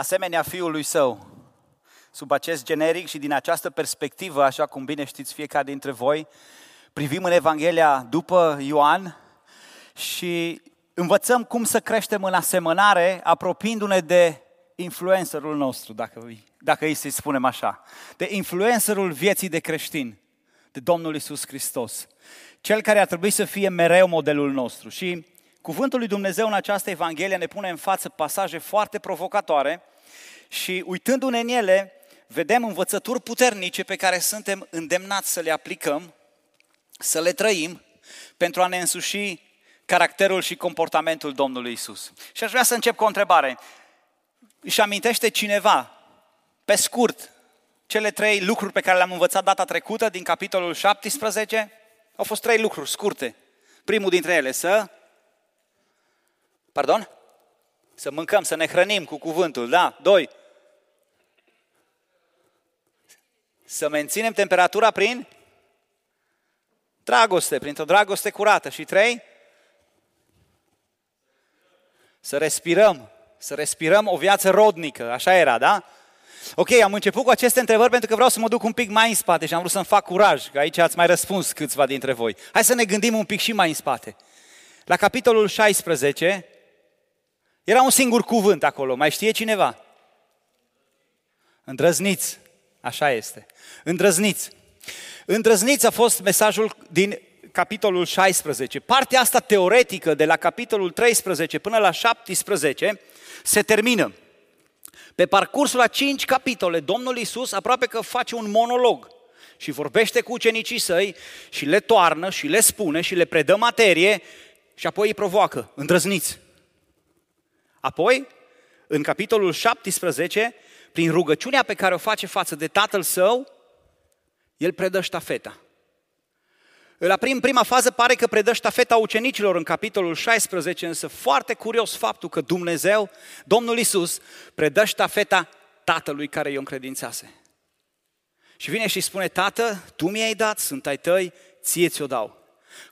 asemenea Fiului Său. Sub acest generic și din această perspectivă, așa cum bine știți fiecare dintre voi, privim în Evanghelia după Ioan și învățăm cum să creștem în asemănare, apropiindu-ne de influencerul nostru, dacă, dacă îi să-i spunem așa, de influencerul vieții de creștin, de Domnul Isus Hristos, cel care ar trebui să fie mereu modelul nostru. Și cuvântul lui Dumnezeu în această Evanghelie ne pune în față pasaje foarte provocatoare și uitându-ne în ele, vedem învățături puternice pe care suntem îndemnați să le aplicăm, să le trăim, pentru a ne însuși caracterul și comportamentul Domnului Isus. Și aș vrea să încep cu o întrebare. Își amintește cineva, pe scurt, cele trei lucruri pe care le-am învățat data trecută din capitolul 17? Au fost trei lucruri scurte. Primul dintre ele, să... Pardon? Să mâncăm, să ne hrănim cu cuvântul, da? Doi, să menținem temperatura prin dragoste, printr-o dragoste curată. Și trei, să respirăm, să respirăm o viață rodnică, așa era, da? Ok, am început cu aceste întrebări pentru că vreau să mă duc un pic mai în spate și am vrut să-mi fac curaj, că aici ați mai răspuns câțiva dintre voi. Hai să ne gândim un pic și mai în spate. La capitolul 16 era un singur cuvânt acolo, mai știe cineva? Îndrăzniți, așa este. Îndrăzniți. Îndrăzniți a fost mesajul din capitolul 16. Partea asta teoretică de la capitolul 13 până la 17 se termină. Pe parcursul a cinci capitole, Domnul Isus aproape că face un monolog și vorbește cu ucenicii săi și le toarnă și le spune și le predă materie și apoi îi provoacă, îndrăzniți. Apoi, în capitolul 17, prin rugăciunea pe care o face față de tatăl său, el predă ștafeta. La prim, prima fază pare că predă ștafeta ucenicilor în capitolul 16, însă foarte curios faptul că Dumnezeu, Domnul Isus, predă ștafeta tatălui care i-o încredințase. Și vine și spune, tată, tu mi-ai dat, sunt ai tăi, ție ți-o dau.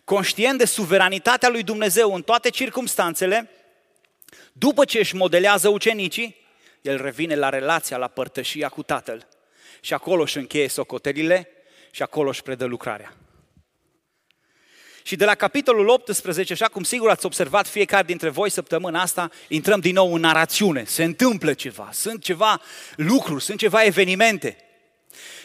Conștient de suveranitatea lui Dumnezeu în toate circumstanțele, după ce își modelează ucenicii, el revine la relația, la părtășia cu tatăl. Și acolo își încheie socotelile și acolo își predă lucrarea. Și de la capitolul 18, așa cum sigur ați observat fiecare dintre voi săptămâna asta, intrăm din nou în narațiune. Se întâmplă ceva, sunt ceva lucruri, sunt ceva evenimente.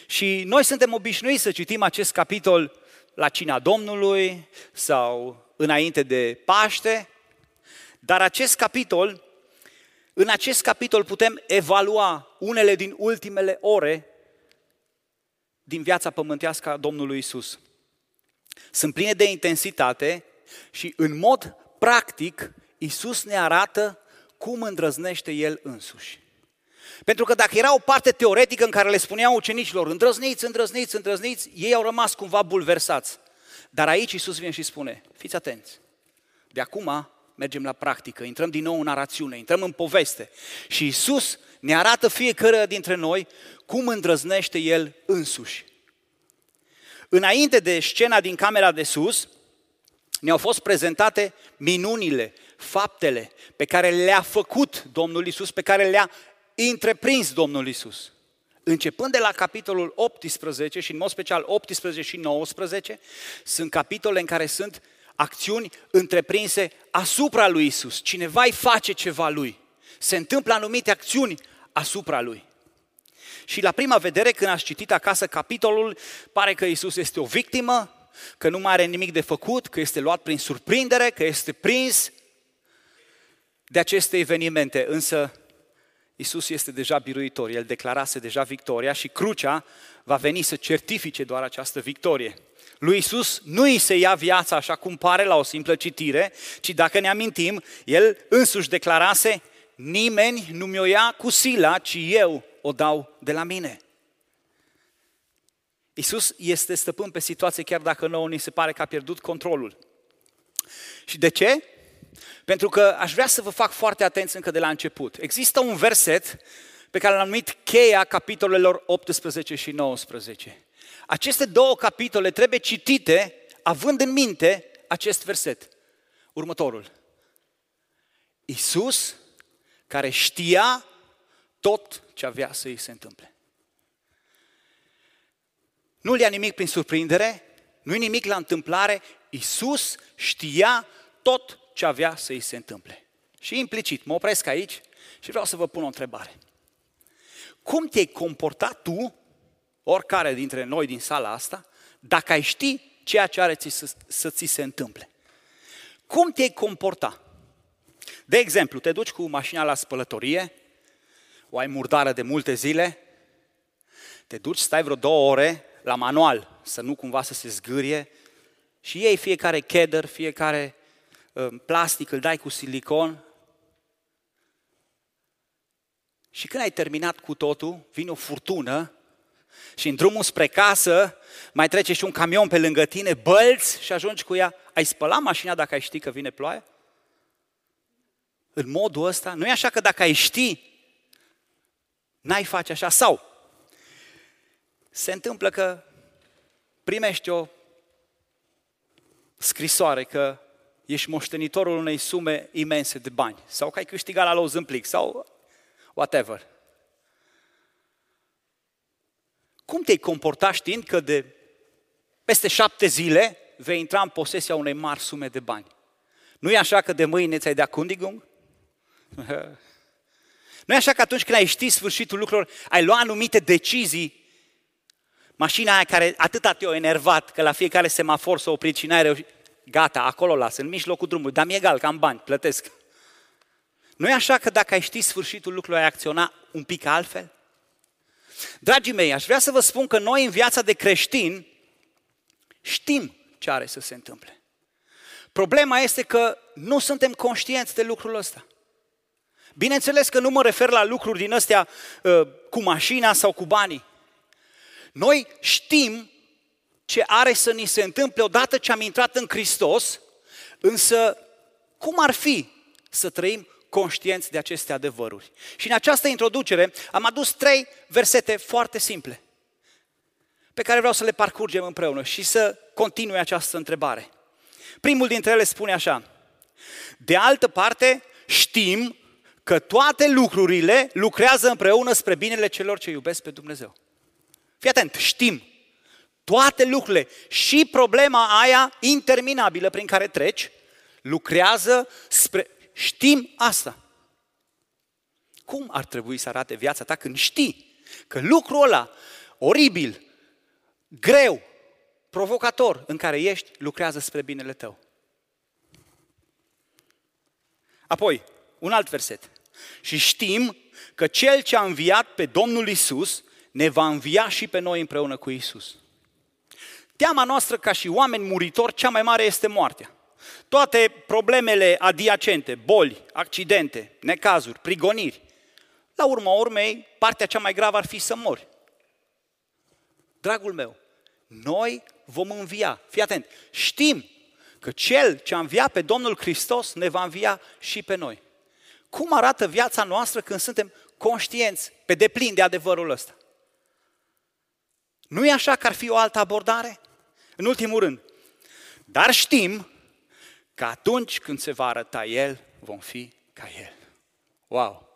Și noi suntem obișnuiți să citim acest capitol la cina Domnului sau înainte de Paște, dar acest capitol, în acest capitol putem evalua unele din ultimele ore din viața pământească a Domnului Isus. Sunt pline de intensitate și în mod practic Isus ne arată cum îndrăznește El însuși. Pentru că dacă era o parte teoretică în care le spuneau ucenicilor, îndrăzniți, îndrăzniți, îndrăzniți, ei au rămas cumva bulversați. Dar aici Isus vine și spune, fiți atenți, de acum mergem la practică, intrăm din nou în narațiune, intrăm în poveste. Și Isus ne arată fiecare dintre noi cum îndrăznește El însuși. Înainte de scena din camera de sus, ne-au fost prezentate minunile, faptele pe care le-a făcut Domnul Isus, pe care le-a întreprins Domnul Isus. Începând de la capitolul 18 și în mod special 18 și 19, sunt capitole în care sunt acțiuni întreprinse asupra lui Isus. Cineva îi face ceva lui. Se întâmplă anumite acțiuni asupra lui. Și la prima vedere, când ați citit acasă capitolul, pare că Isus este o victimă, că nu mai are nimic de făcut, că este luat prin surprindere, că este prins de aceste evenimente. Însă Isus este deja biruitor, El declarase deja victoria și crucea va veni să certifice doar această victorie. Lui Isus nu îi se ia viața așa cum pare la o simplă citire, ci dacă ne amintim, El însuși declarase, nimeni nu mi-o ia cu sila, ci eu o dau de la mine. Isus este stăpân pe situație chiar dacă nouă ni se pare că a pierdut controlul. Și de ce? Pentru că aș vrea să vă fac foarte atenți încă de la început. Există un verset pe care l-am numit cheia capitolelor 18 și 19. Aceste două capitole trebuie citite având în minte acest verset. Următorul. Isus, care știa tot ce avea să îi se întâmple. Nu le ia nimic prin surprindere, nu-i nimic la întâmplare, Iisus știa tot ce avea să îi se întâmple. Și implicit, mă opresc aici și vreau să vă pun o întrebare. Cum te-ai comportat tu, oricare dintre noi din sala asta, dacă ai ști ceea ce are să, să ți se întâmple? Cum te-ai comporta? De exemplu, te duci cu mașina la spălătorie, o ai murdară de multe zile, te duci, stai vreo două ore la manual, să nu cumva să se zgârie, și iei fiecare cheddar, fiecare uh, plastic, îl dai cu silicon. Și când ai terminat cu totul, vine o furtună și în drumul spre casă mai trece și un camion pe lângă tine, bălți și ajungi cu ea. Ai spălat mașina dacă ai ști că vine ploaia? În modul ăsta? Nu e așa că dacă ai ști, n-ai face așa? Sau se întâmplă că primești o scrisoare că ești moștenitorul unei sume imense de bani sau că ai câștigat la low zâmplic sau whatever. Cum te-ai comporta știind că de peste șapte zile vei intra în posesia unei mari sume de bani? Nu e așa că de mâine ți-ai dea kundigung? Nu e așa că atunci când ai ști sfârșitul lucrurilor, ai luat anumite decizii Mașina aia care atâta te-a enervat că la fiecare semafor s-a oprit și n-ai reușit, gata, acolo lasă, în mijlocul drumului, dar mi-e egal, că am bani, plătesc. Nu e așa că dacă ai ști sfârșitul lucrului, ai acționa un pic altfel? Dragii mei, aș vrea să vă spun că noi în viața de creștin știm ce are să se întâmple. Problema este că nu suntem conștienți de lucrul ăsta. Bineînțeles că nu mă refer la lucruri din astea uh, cu mașina sau cu banii. Noi știm ce are să ni se întâmple odată ce am intrat în Hristos, însă cum ar fi să trăim conștienți de aceste adevăruri? Și în această introducere am adus trei versete foarte simple pe care vreau să le parcurgem împreună și să continui această întrebare. Primul dintre ele spune așa, de altă parte știm că toate lucrurile lucrează împreună spre binele celor ce iubesc pe Dumnezeu. Fii atent, știm toate lucrurile și problema aia interminabilă prin care treci, lucrează spre... Știm asta. Cum ar trebui să arate viața ta când știi că lucrul ăla oribil, greu, provocator în care ești, lucrează spre binele tău? Apoi, un alt verset. Și știm că Cel ce a înviat pe Domnul Isus ne va învia și pe noi împreună cu Isus. Teama noastră ca și oameni muritori, cea mai mare este moartea. Toate problemele adiacente, boli, accidente, necazuri, prigoniri, la urma urmei, partea cea mai gravă ar fi să mori. Dragul meu, noi vom învia. Fii atent, știm că Cel ce a înviat pe Domnul Hristos ne va învia și pe noi. Cum arată viața noastră când suntem conștienți pe deplin de adevărul ăsta? Nu e așa că ar fi o altă abordare? În ultimul rând, dar știm că atunci când se va arăta El, vom fi ca El. Wow!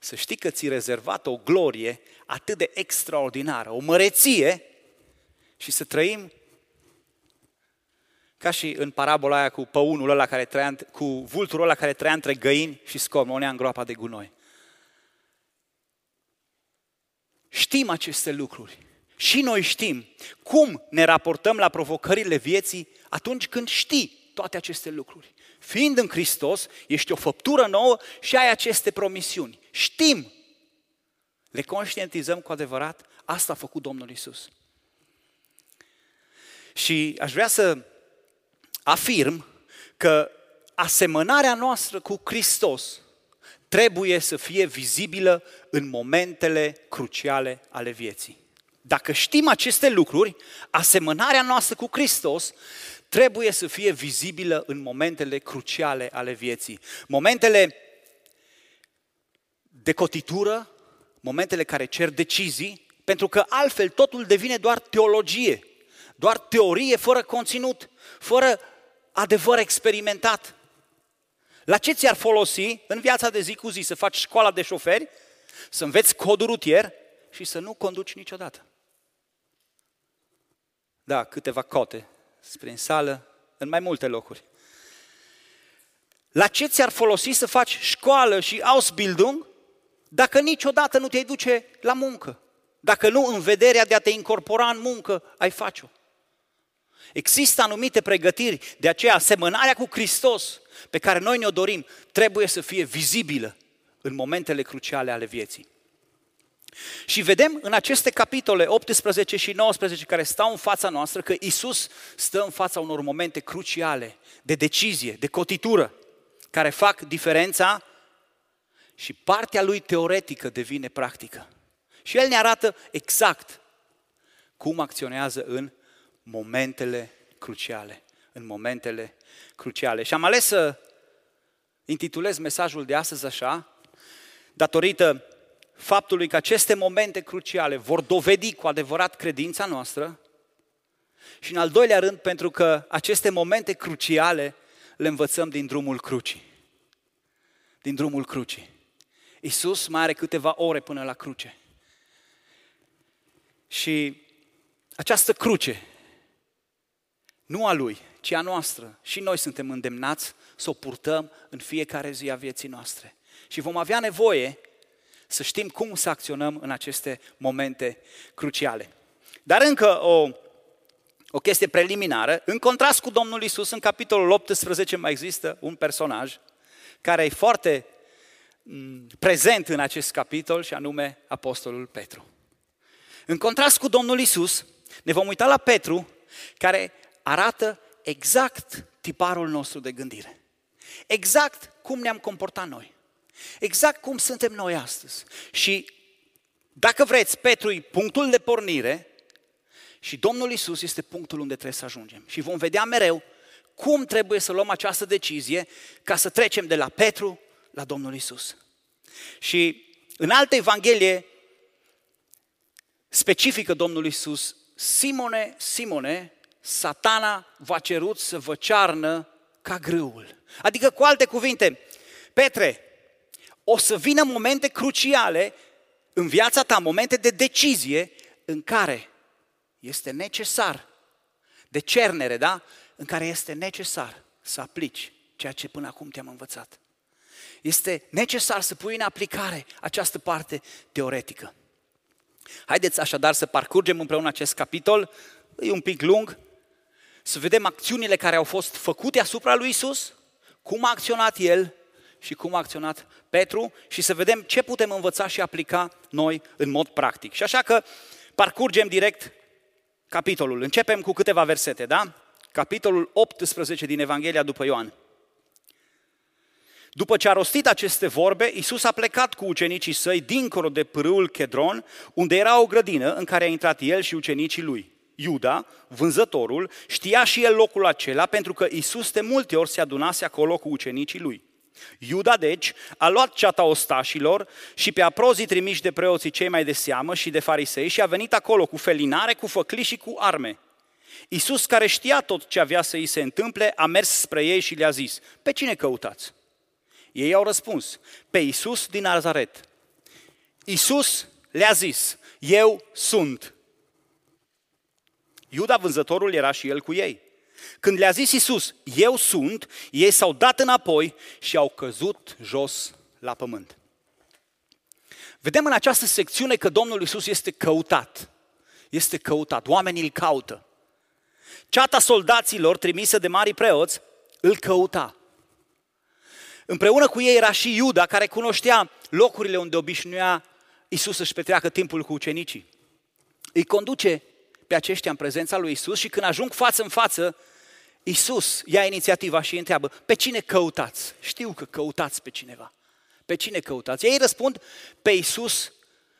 Să știi că ți rezervat o glorie atât de extraordinară, o măreție și să trăim ca și în parabola aia cu păunul ăla care trăia, cu vulturul ăla care trăia între găini și scormonea în groapa de gunoi. Știm aceste lucruri. Și noi știm cum ne raportăm la provocările vieții atunci când știi toate aceste lucruri. Fiind în Hristos, ești o făptură nouă și ai aceste promisiuni. Știm, le conștientizăm cu adevărat, asta a făcut Domnul Isus. Și aș vrea să afirm că asemănarea noastră cu Hristos trebuie să fie vizibilă în momentele cruciale ale vieții. Dacă știm aceste lucruri, asemănarea noastră cu Hristos trebuie să fie vizibilă în momentele cruciale ale vieții. Momentele de cotitură, momentele care cer decizii, pentru că altfel totul devine doar teologie, doar teorie fără conținut, fără adevăr experimentat. La ce ți-ar folosi în viața de zi cu zi să faci școala de șoferi să înveți codul rutier și să nu conduci niciodată. Da, câteva cote spre în sală, în mai multe locuri. La ce ți-ar folosi să faci școală și Ausbildung dacă niciodată nu te-ai duce la muncă? Dacă nu, în vederea de a te incorpora în muncă, ai face-o. Există anumite pregătiri, de aceea asemănarea cu Hristos pe care noi ne-o dorim trebuie să fie vizibilă în momentele cruciale ale vieții. Și vedem în aceste capitole 18 și 19 care stau în fața noastră că Isus stă în fața unor momente cruciale de decizie, de cotitură, care fac diferența și partea lui teoretică devine practică. Și el ne arată exact cum acționează în momentele cruciale. În momentele cruciale. Și am ales să intitulez mesajul de astăzi așa, datorită faptului că aceste momente cruciale vor dovedi cu adevărat credința noastră și în al doilea rând pentru că aceste momente cruciale le învățăm din drumul crucii. Din drumul crucii. Iisus mai are câteva ore până la cruce. Și această cruce, nu a Lui, ci a noastră, și noi suntem îndemnați să o purtăm în fiecare zi a vieții noastre. Și vom avea nevoie să știm cum să acționăm în aceste momente cruciale. Dar încă o, o chestie preliminară, în contrast cu Domnul Isus, în capitolul 18 mai există un personaj care e foarte mm, prezent în acest capitol și anume Apostolul Petru. În contrast cu Domnul Isus, ne vom uita la Petru, care arată exact tiparul nostru de gândire. Exact cum ne-am comportat noi. Exact cum suntem noi astăzi. Și dacă vreți, Petru e punctul de pornire și Domnul Isus este punctul unde trebuie să ajungem. Și vom vedea mereu cum trebuie să luăm această decizie ca să trecem de la Petru la Domnul Isus. Și în altă evanghelie specifică Domnului Isus, Simone, Simone, satana v-a cerut să vă cearnă ca grâul. Adică, cu alte cuvinte, Petre, o să vină momente cruciale în viața ta, momente de decizie în care este necesar, de cernere, da? În care este necesar să aplici ceea ce până acum te-am învățat. Este necesar să pui în aplicare această parte teoretică. Haideți așadar să parcurgem împreună acest capitol, e un pic lung, să vedem acțiunile care au fost făcute asupra lui Isus, cum a acționat El și cum a acționat Petru și să vedem ce putem învăța și aplica noi în mod practic. Și așa că parcurgem direct capitolul. Începem cu câteva versete, da? Capitolul 18 din Evanghelia după Ioan. După ce a rostit aceste vorbe, Iisus a plecat cu ucenicii săi dincolo de pârâul Chedron, unde era o grădină în care a intrat el și ucenicii lui. Iuda, vânzătorul, știa și el locul acela pentru că Iisus de multe ori se adunase acolo cu ucenicii lui. Iuda, deci, a luat ceata ostașilor și pe aprozii trimiși de preoții cei mai de seamă și de farisei și a venit acolo cu felinare, cu făcli și cu arme. Iisus, care știa tot ce avea să îi se întâmple, a mers spre ei și le-a zis, pe cine căutați? Ei au răspuns, pe Iisus din Nazaret. Iisus le-a zis, eu sunt. Iuda vânzătorul era și el cu ei. Când le-a zis Iisus, eu sunt, ei s-au dat înapoi și au căzut jos la pământ. Vedem în această secțiune că Domnul Iisus este căutat. Este căutat. Oamenii îl caută. Ceata soldaților trimisă de mari preoți îl căuta. Împreună cu ei era și Iuda, care cunoștea locurile unde obișnuia Isus să-și petreacă timpul cu ucenicii. Îi conduce pe aceștia în prezența lui Isus și când ajung față în față, Isus ia inițiativa și îi întreabă, pe cine căutați? Știu că căutați pe cineva. Pe cine căutați? Ei răspund, pe Isus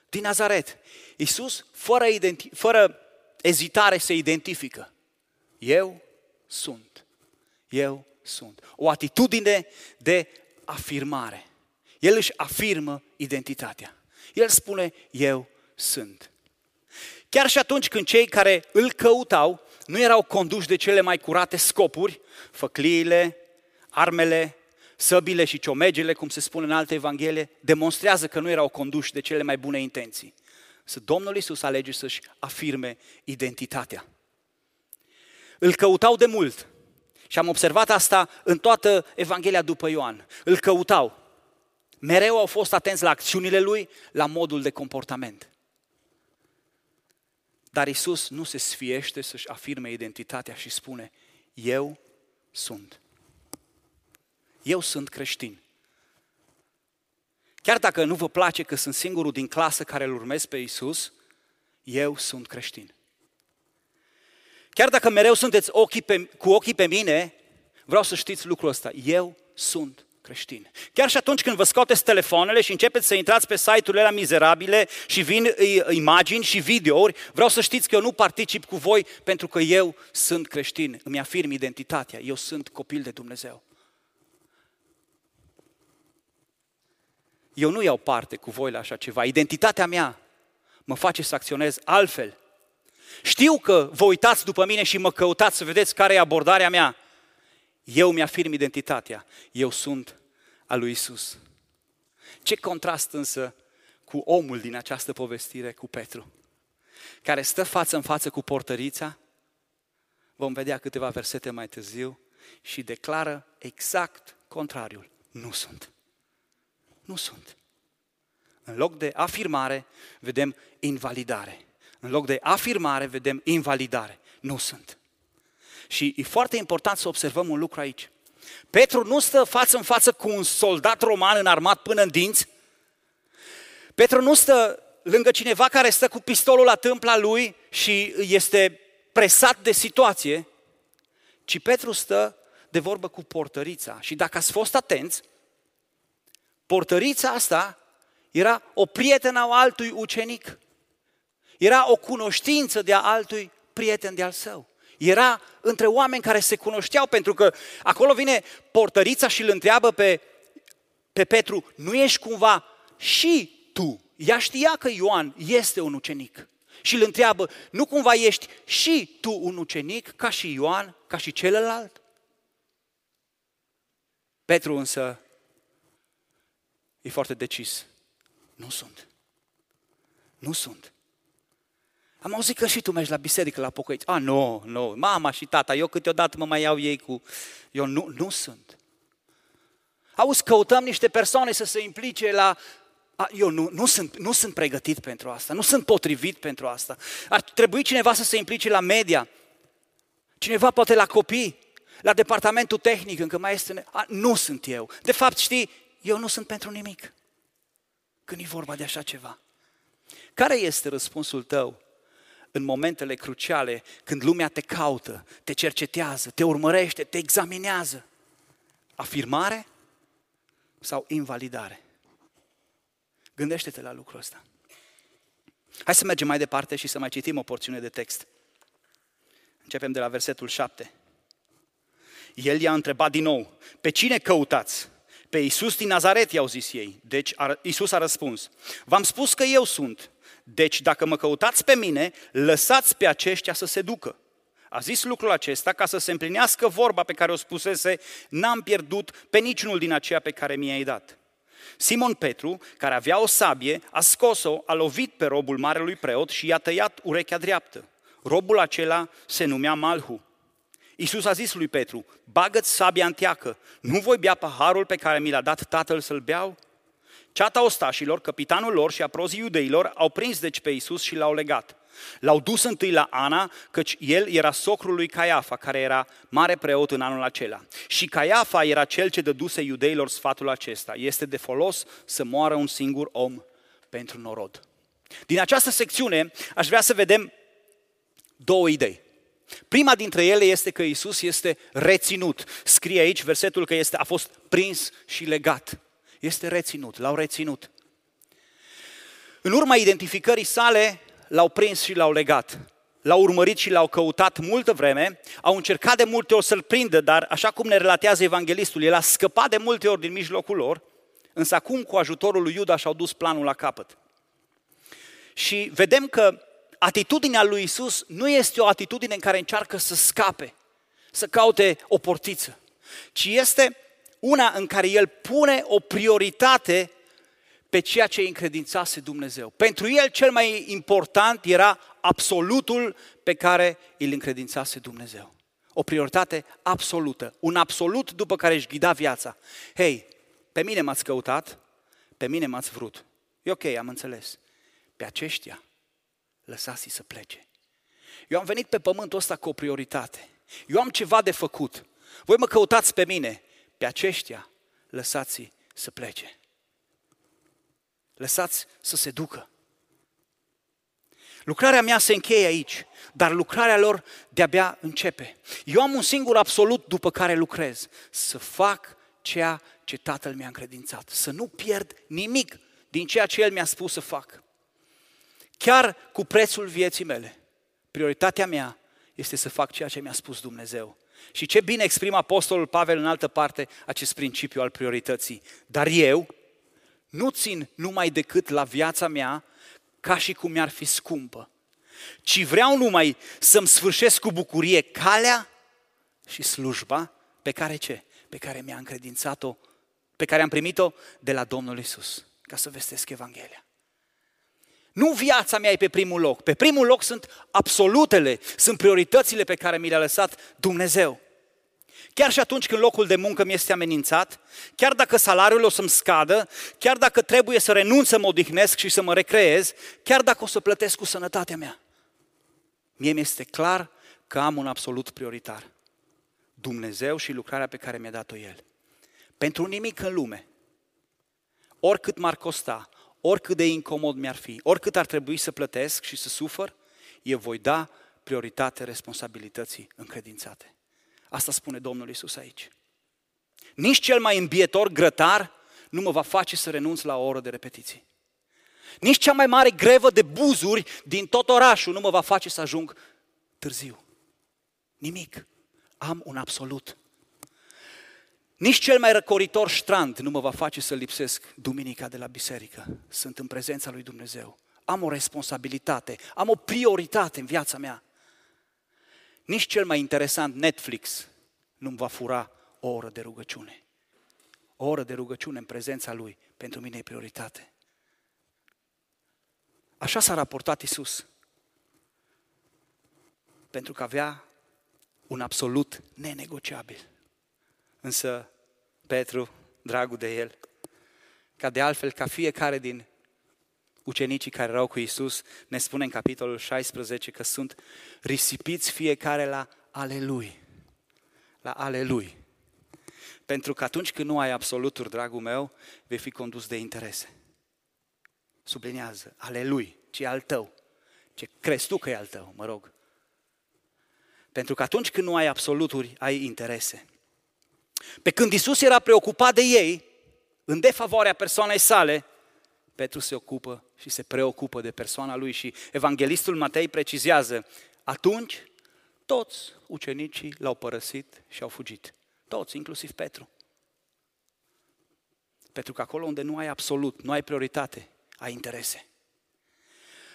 din Nazaret. Isus, fără, identi- fără ezitare, se identifică. Eu sunt. Eu sunt. O atitudine de afirmare. El își afirmă identitatea. El spune, eu sunt. Chiar și atunci când cei care îl căutau nu erau conduși de cele mai curate scopuri, făcliile, armele, săbile și ciomegele, cum se spune în alte evanghelie, demonstrează că nu erau conduși de cele mai bune intenții. Să Domnul Isus alege să-și afirme identitatea. Îl căutau de mult. Și am observat asta în toată Evanghelia după Ioan. Îl căutau. Mereu au fost atenți la acțiunile lui, la modul de comportament. Dar Isus nu se sfiește să-și afirme identitatea și spune, eu sunt. Eu sunt creștin. Chiar dacă nu vă place că sunt singurul din clasă care îl urmez pe Isus, eu sunt creștin. Chiar dacă mereu sunteți ochii pe, cu ochii pe mine, vreau să știți lucrul ăsta. Eu sunt creștin. Chiar și atunci când vă scoateți telefoanele și începeți să intrați pe site-urile alea mizerabile și vin imagini și videouri, vreau să știți că eu nu particip cu voi pentru că eu sunt creștin, îmi afirm identitatea, eu sunt copil de Dumnezeu. Eu nu iau parte cu voi la așa ceva. Identitatea mea mă face să acționez altfel. Știu că vă uitați după mine și mă căutați să vedeți care e abordarea mea. Eu mi-afirm identitatea. Eu sunt al lui Isus. Ce contrast însă cu omul din această povestire, cu Petru, care stă față în față cu portărița, vom vedea câteva versete mai târziu, și declară exact contrariul. Nu sunt. Nu sunt. În loc de afirmare, vedem invalidare. În loc de afirmare, vedem invalidare. Nu sunt. Și e foarte important să observăm un lucru aici. Petru nu stă față în față cu un soldat roman înarmat până în dinți. Petru nu stă lângă cineva care stă cu pistolul la tâmpla lui și este presat de situație, ci Petru stă de vorbă cu portărița. Și dacă ați fost atenți, portărița asta era o prietenă a altui ucenic. Era o cunoștință de a altui prieten de al său. Era între oameni care se cunoșteau, pentru că acolo vine portărița și îl întreabă pe, pe Petru, nu ești cumva și tu? Ea știa că Ioan este un ucenic. Și îl întreabă, nu cumva ești și tu un ucenic, ca și Ioan, ca și celălalt? Petru însă e foarte decis. Nu sunt. Nu sunt. Am auzit că și tu mergi la biserică la pocăiți. A, nu, nu, mama și tata, eu câteodată mă mai iau ei cu... Eu nu, nu sunt. Auzi, căutăm niște persoane să se implice la... A, eu nu, nu, sunt, nu sunt pregătit pentru asta, nu sunt potrivit pentru asta. Ar trebui cineva să se implice la media, cineva poate la copii, la departamentul tehnic, încă mai este... A, nu sunt eu. De fapt, știi, eu nu sunt pentru nimic. Când e vorba de așa ceva. Care este răspunsul tău în momentele cruciale, când lumea te caută, te cercetează, te urmărește, te examinează? Afirmare sau invalidare? Gândește-te la lucrul ăsta. Hai să mergem mai departe și să mai citim o porțiune de text. Începem de la versetul 7. El i-a întrebat din nou, pe cine căutați? Pe Iisus din Nazaret, i-au zis ei. Deci Iisus a răspuns, v-am spus că eu sunt. Deci dacă mă căutați pe mine, lăsați pe aceștia să se ducă. A zis lucrul acesta ca să se împlinească vorba pe care o spusese, n-am pierdut pe niciunul din aceia pe care mi-ai dat. Simon Petru, care avea o sabie, a scos-o, a lovit pe robul marelui preot și i-a tăiat urechea dreaptă. Robul acela se numea Malhu. Iisus a zis lui Petru, bagă-ți sabia în teacă, nu voi bea paharul pe care mi l-a dat tatăl să-l beau? Ceata ostașilor, capitanul lor și aprozii iudeilor au prins deci pe Iisus și l-au legat. L-au dus întâi la Ana, căci el era socrul lui Caiafa, care era mare preot în anul acela. Și Caiafa era cel ce dăduse iudeilor sfatul acesta. Este de folos să moară un singur om pentru norod. Din această secțiune aș vrea să vedem două idei. Prima dintre ele este că Isus este reținut. Scrie aici versetul că este, a fost prins și legat. Este reținut, l-au reținut. În urma identificării sale, l-au prins și l-au legat. L-au urmărit și l-au căutat multă vreme, au încercat de multe ori să-l prindă, dar așa cum ne relatează evanghelistul, el a scăpat de multe ori din mijlocul lor, însă acum cu ajutorul lui Iuda și-au dus planul la capăt. Și vedem că atitudinea lui Isus nu este o atitudine în care încearcă să scape, să caute o portiță, ci este una în care el pune o prioritate pe ceea ce îi încredințase Dumnezeu. Pentru el cel mai important era absolutul pe care îl încredințase Dumnezeu. O prioritate absolută, un absolut după care își ghida viața. Hei, pe mine m-ați căutat, pe mine m-ați vrut. E ok, am înțeles. Pe aceștia lăsați să plece. Eu am venit pe pământul ăsta cu o prioritate. Eu am ceva de făcut. Voi mă căutați pe mine. Pe aceștia lăsați să plece. Lăsați să se ducă. Lucrarea mea se încheie aici, dar lucrarea lor de-abia începe. Eu am un singur absolut după care lucrez, să fac ceea ce Tatăl mi-a încredințat, să nu pierd nimic din ceea ce El mi-a spus să fac. Chiar cu prețul vieții mele, prioritatea mea este să fac ceea ce mi-a spus Dumnezeu. Și ce bine exprimă Apostolul Pavel în altă parte acest principiu al priorității. Dar eu nu țin numai decât la viața mea ca și cum mi-ar fi scumpă, ci vreau numai să-mi sfârșesc cu bucurie calea și slujba pe care ce? Pe care mi-a încredințat-o, pe care am primit-o de la Domnul Isus, ca să vestesc Evanghelia. Nu viața mea e pe primul loc. Pe primul loc sunt absolutele, sunt prioritățile pe care mi le-a lăsat Dumnezeu. Chiar și atunci când locul de muncă mi este amenințat, chiar dacă salariul o să-mi scadă, chiar dacă trebuie să renunț să mă odihnesc și să mă recreez, chiar dacă o să plătesc cu sănătatea mea. Mie mi este clar că am un absolut prioritar. Dumnezeu și lucrarea pe care mi-a dat-o El. Pentru nimic în lume, oricât m-ar costa, oricât de incomod mi-ar fi, oricât ar trebui să plătesc și să sufăr, eu voi da prioritate responsabilității încredințate. Asta spune Domnul Isus aici. Nici cel mai îmbietor grătar nu mă va face să renunț la o oră de repetiții. Nici cea mai mare grevă de buzuri din tot orașul nu mă va face să ajung târziu. Nimic. Am un absolut. Nici cel mai răcoritor ștrand nu mă va face să lipsesc duminica de la biserică. Sunt în prezența lui Dumnezeu. Am o responsabilitate, am o prioritate în viața mea. Nici cel mai interesant Netflix nu-mi va fura o oră de rugăciune. O oră de rugăciune în prezența Lui, pentru mine e prioritate. Așa s-a raportat Isus. Pentru că avea un absolut nenegociabil. Însă Petru, dragul de el, ca de altfel ca fiecare din ucenicii care erau cu Isus, ne spune în capitolul 16 că sunt risipiți fiecare la ale lui. La ale lui. Pentru că atunci când nu ai absoluturi, dragul meu, vei fi condus de interese. Sublinează, ale lui, ci al tău. Ce crezi tu că e al tău, mă rog. Pentru că atunci când nu ai absoluturi, ai interese. Pe când Isus era preocupat de ei, în defavoarea persoanei sale, Petru se ocupă și se preocupă de persoana lui și evanghelistul Matei precizează, atunci toți ucenicii l-au părăsit și au fugit. Toți, inclusiv Petru. Pentru că acolo unde nu ai absolut, nu ai prioritate, ai interese.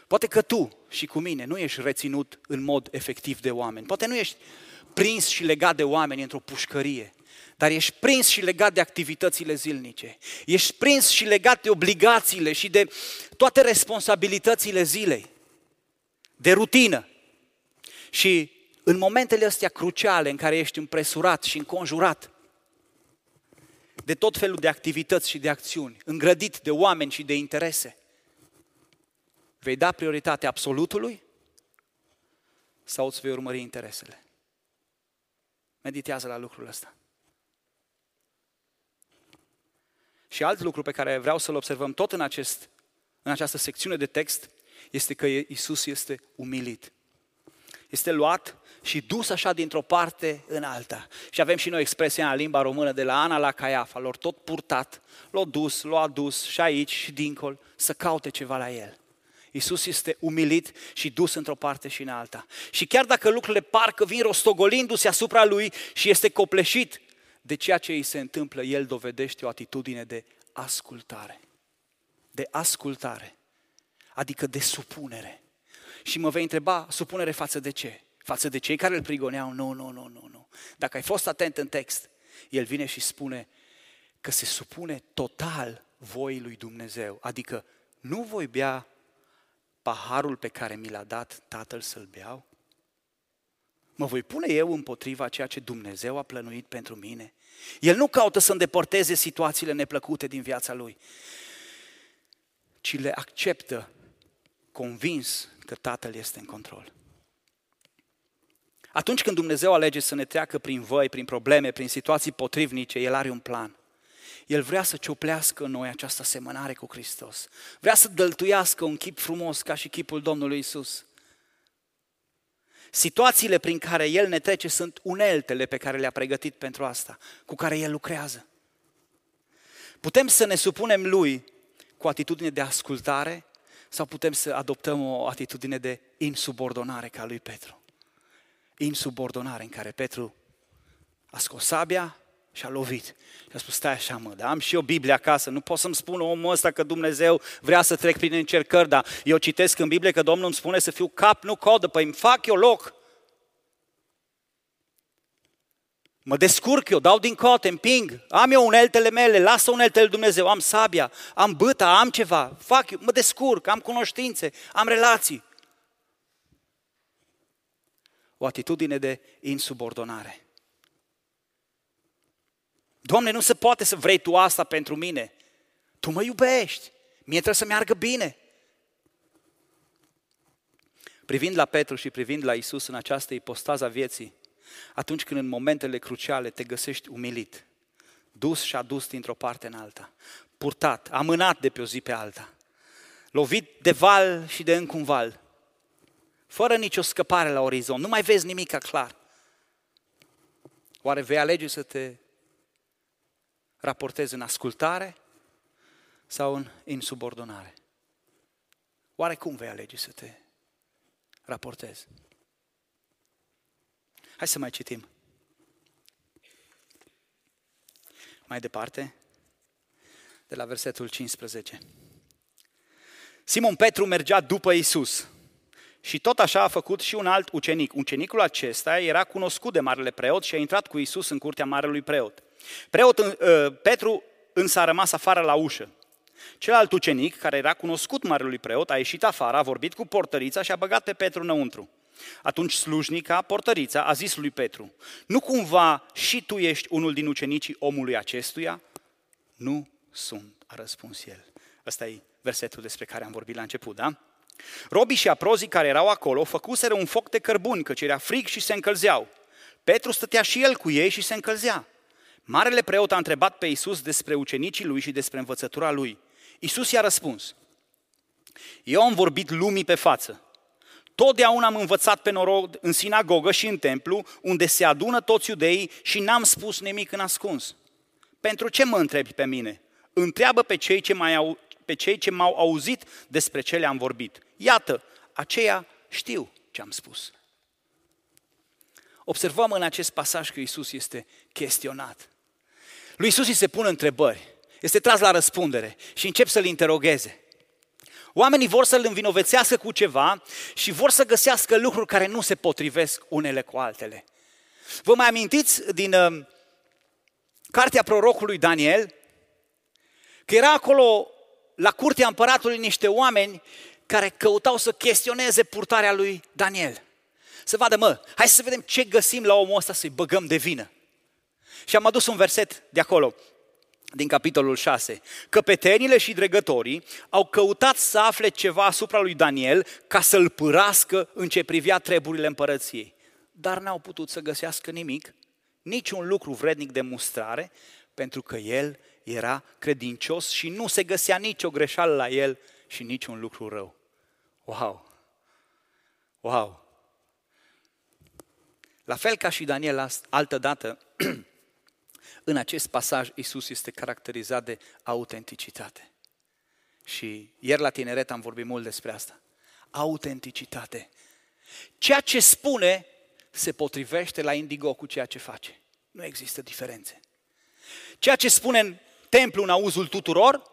Poate că tu și cu mine nu ești reținut în mod efectiv de oameni. Poate nu ești prins și legat de oameni într-o pușcărie dar ești prins și legat de activitățile zilnice. Ești prins și legat de obligațiile și de toate responsabilitățile zilei, de rutină. Și în momentele astea cruciale în care ești împresurat și înconjurat de tot felul de activități și de acțiuni, îngrădit de oameni și de interese, vei da prioritate absolutului sau îți vei urmări interesele? Meditează la lucrul ăsta. Și alt lucru pe care vreau să-l observăm tot în, acest, în această secțiune de text este că Isus este umilit. Este luat și dus așa dintr-o parte în alta. Și avem și noi expresia în limba română de la Ana la Caiafa, lor tot purtat, l-a dus, l-a adus și aici și dincolo să caute ceva la el. Isus este umilit și dus într-o parte și în alta. Și chiar dacă lucrurile parcă vin rostogolindu-se asupra lui și este copleșit de ceea ce îi se întâmplă, el dovedește o atitudine de ascultare. De ascultare. Adică de supunere. Și mă vei întreba, supunere față de ce? Față de cei care îl prigoneau? Nu, nu, nu, nu, nu. Dacă ai fost atent în text, el vine și spune, că se supune total voii lui Dumnezeu. Adică nu voi bea paharul pe care mi l-a dat Tatăl să-l beau? Mă voi pune eu împotriva ceea ce Dumnezeu a plănuit pentru mine? El nu caută să îndepărteze situațiile neplăcute din viața lui, ci le acceptă convins că Tatăl este în control. Atunci când Dumnezeu alege să ne treacă prin văi, prin probleme, prin situații potrivnice, El are un plan. El vrea să cioplească în noi această asemănare cu Hristos. Vrea să dăltuiască un chip frumos ca și chipul Domnului Isus. Situațiile prin care El ne trece sunt uneltele pe care le-a pregătit pentru asta, cu care El lucrează. Putem să ne supunem Lui cu atitudine de ascultare sau putem să adoptăm o atitudine de insubordonare ca lui Petru. Insubordonare în care Petru a scos sabia și a lovit. Și a spus, stai așa mă, dar am și eu Biblia acasă, nu pot să-mi spun omul ăsta că Dumnezeu vrea să trec prin încercări, dar eu citesc în Biblie că Domnul îmi spune să fiu cap, nu codă, păi îmi fac eu loc. Mă descurc eu, dau din cote, împing, am eu uneltele mele, lasă uneltele Dumnezeu, am sabia, am băta, am ceva, fac eu, mă descurc, am cunoștințe, am relații. O atitudine de insubordonare. Doamne, nu se poate să vrei Tu asta pentru mine. Tu mă iubești, mie trebuie să meargă bine. Privind la Petru și privind la Isus în această ipostază a vieții, atunci când în momentele cruciale te găsești umilit, dus și adus dintr-o parte în alta, purtat, amânat de pe o zi pe alta, lovit de val și de încă un val, fără nicio scăpare la orizont, nu mai vezi nimic clar. Oare vei alege să te raportezi în ascultare sau în insubordonare? Oare cum vei alege să te raportezi? Hai să mai citim. Mai departe, de la versetul 15. Simon Petru mergea după Isus și tot așa a făcut și un alt ucenic. Ucenicul acesta era cunoscut de marele preot și a intrat cu Isus în curtea marelui preot. Preot, uh, Petru însă a rămas afară la ușă. Celălalt ucenic, care era cunoscut marelui preot, a ieșit afară, a vorbit cu portărița și a băgat pe Petru înăuntru. Atunci slujnica, portărița, a zis lui Petru, nu cumva și tu ești unul din ucenicii omului acestuia? Nu sunt, a răspuns el. Ăsta e versetul despre care am vorbit la început, da? Robii și aprozii care erau acolo făcuseră un foc de cărbuni, căci era frig și se încălzeau. Petru stătea și el cu ei și se încălzea. Marele preot a întrebat pe Isus despre ucenicii lui și despre învățătura lui. Isus i-a răspuns, eu am vorbit lumii pe față, Totdeauna am învățat pe norod în sinagogă și în templu, unde se adună toți iudeii și n-am spus nimic în ascuns. Pentru ce mă întrebi pe mine? Întreabă pe cei ce, mai au, pe cei ce m-au auzit despre ce le-am vorbit. Iată, aceia știu ce am spus. Observăm în acest pasaj că Isus este chestionat. Lui Isus îi se pun întrebări, este tras la răspundere și încep să-l interogheze. Oamenii vor să-l învinovețească cu ceva și vor să găsească lucruri care nu se potrivesc unele cu altele. Vă mai amintiți din uh, cartea prorocului Daniel că era acolo la curtea împăratului niște oameni care căutau să chestioneze purtarea lui Daniel. Să vadă, mă, hai să vedem ce găsim la omul ăsta să-i băgăm de vină. Și am adus un verset de acolo, din capitolul 6. Căpetenile și dregătorii au căutat să afle ceva asupra lui Daniel ca să-l părască în ce privea treburile împărăției. Dar n-au putut să găsească nimic, niciun lucru vrednic de mustrare, pentru că el era credincios și nu se găsea nicio greșeală la el și niciun lucru rău. Wow! Wow! La fel ca și Daniel altă dată, În acest pasaj, Isus este caracterizat de autenticitate. Și ieri la tineret am vorbit mult despre asta. Autenticitate. Ceea ce spune se potrivește la indigo cu ceea ce face. Nu există diferențe. Ceea ce spune în templu în auzul tuturor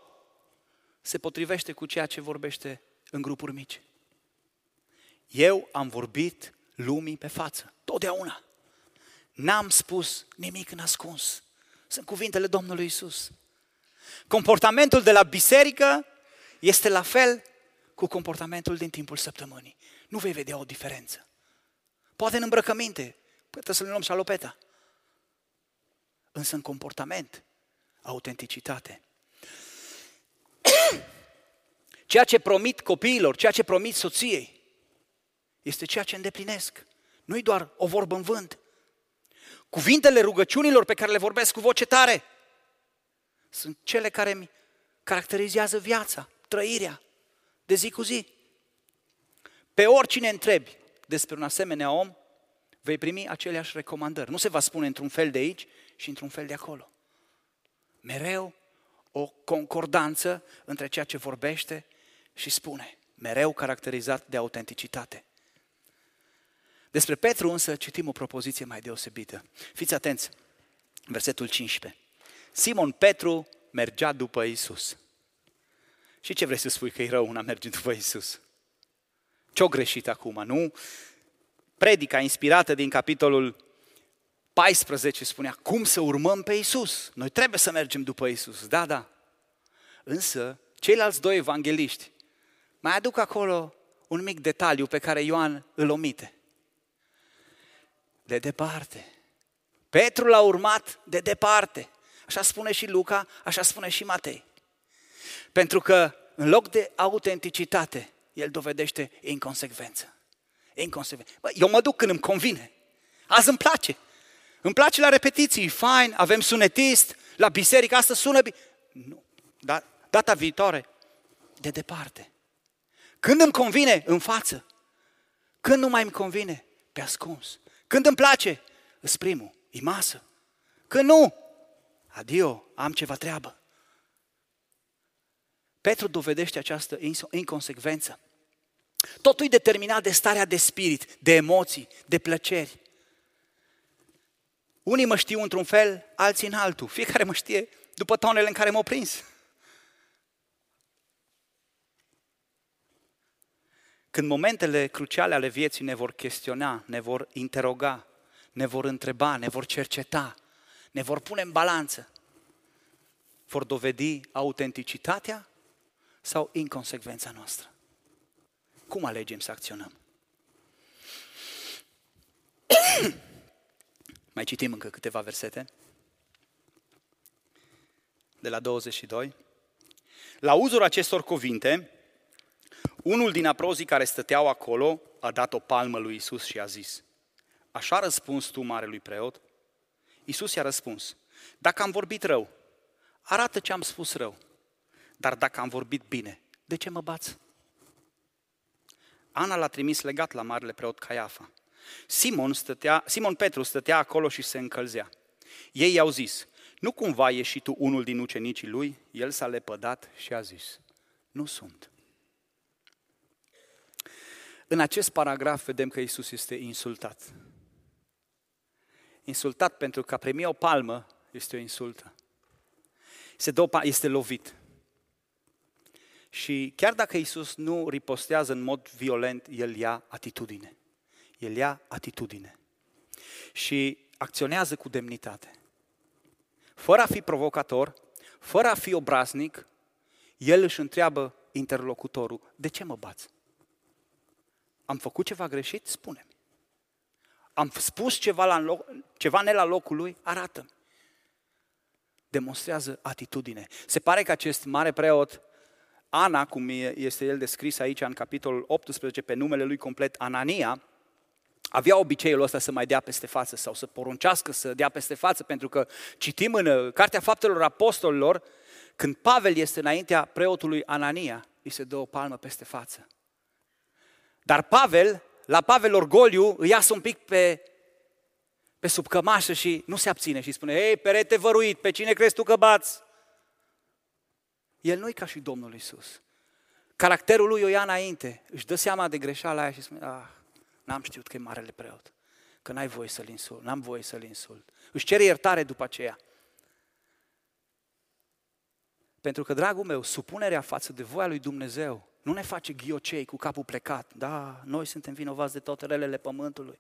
se potrivește cu ceea ce vorbește în grupuri mici. Eu am vorbit lumii pe față, totdeauna. N-am spus nimic în ascuns. Sunt cuvintele Domnului Isus. Comportamentul de la biserică este la fel cu comportamentul din timpul săptămânii. Nu vei vedea o diferență. Poate în îmbrăcăminte, păi trebuie să ne luăm șalopeta. Însă în comportament, autenticitate. Ceea ce promit copiilor, ceea ce promit soției, este ceea ce îndeplinesc. Nu-i doar o vorbă în vânt. Cuvintele rugăciunilor pe care le vorbesc cu voce tare sunt cele care mi caracterizează viața, trăirea de zi cu zi. Pe oricine întrebi despre un asemenea om, vei primi aceleași recomandări. Nu se va spune într-un fel de aici și într-un fel de acolo. Mereu o concordanță între ceea ce vorbește și spune. Mereu caracterizat de autenticitate. Despre Petru însă citim o propoziție mai deosebită. Fiți atenți, versetul 15. Simon Petru mergea după Isus. Și ce vrei să spui că e rău una merge după Isus? Ce-o greșit acum, nu? Predica inspirată din capitolul 14 spunea, cum să urmăm pe Isus? Noi trebuie să mergem după Isus. Da, da. Însă, ceilalți doi evangeliști mai aduc acolo un mic detaliu pe care Ioan îl omite. De departe. Petru l-a urmat de departe. Așa spune și Luca, așa spune și Matei. Pentru că în loc de autenticitate, el dovedește inconsecvență. Inconsecvență. Bă, eu mă duc când îmi convine. Azi îmi place. Îmi place la repetiții, fain, avem sunetist, la biserică, asta sună bine. Nu, da, data viitoare, de departe. Când îmi convine, în față. Când nu mai îmi convine, pe ascuns. Când îmi place, îți primul, e masă. Când nu, adio, am ceva treabă. Petru dovedește această inconsecvență. Totul e determinat de starea de spirit, de emoții, de plăceri. Unii mă știu într-un fel, alții în altul. Fiecare mă știe după tonele în care m-au prins. Când momentele cruciale ale vieții ne vor chestiona, ne vor interoga, ne vor întreba, ne vor cerceta, ne vor pune în balanță, vor dovedi autenticitatea sau inconsecvența noastră. Cum alegem să acționăm? Mai citim încă câteva versete. De la 22. La uzul acestor cuvinte, unul din aprozii care stăteau acolo a dat o palmă lui Isus și a zis, Așa răspuns tu, marelui preot? Isus i-a răspuns, dacă am vorbit rău, arată ce am spus rău. Dar dacă am vorbit bine, de ce mă bați? Ana l-a trimis legat la marele preot Caiafa. Simon, stătea, Simon Petru stătea acolo și se încălzea. Ei i-au zis, nu cumva ești și tu unul din ucenicii lui? El s-a lepădat și a zis, nu sunt. În acest paragraf vedem că Isus este insultat. Insultat pentru că a primi o palmă este o insultă. Este lovit. Și chiar dacă Isus nu ripostează în mod violent, El ia atitudine. El ia atitudine. Și acționează cu demnitate. Fără a fi provocator, fără a fi obraznic, El își întreabă interlocutorul, de ce mă bați? Am făcut ceva greșit? spune -mi. Am spus ceva, la loc, ceva ne la locul lui? Arată-mi. Demonstrează atitudine. Se pare că acest mare preot Ana, cum este el descris aici în capitolul 18 pe numele lui complet, Anania, avea obiceiul ăsta să mai dea peste față sau să poruncească să dea peste față, pentru că citim în uh, Cartea Faptelor Apostolilor, când Pavel este înaintea preotului Anania, îi se dă o palmă peste față. Dar Pavel, la Pavel orgoliu, îi iasă un pic pe, pe sub cămașă și nu se abține și spune, ei, perete văruit, pe cine crezi tu că bați? El nu e ca și Domnul Isus. Caracterul lui o ia înainte, își dă seama de greșeala aia și spune, ah, n-am știut că e marele preot, că n-ai voie să-l insult, n-am voie să-l insult. Își cere iertare după aceea. Pentru că, dragul meu, supunerea față de voia lui Dumnezeu nu ne face ghiocei cu capul plecat. Da, noi suntem vinovați de toate relele pământului.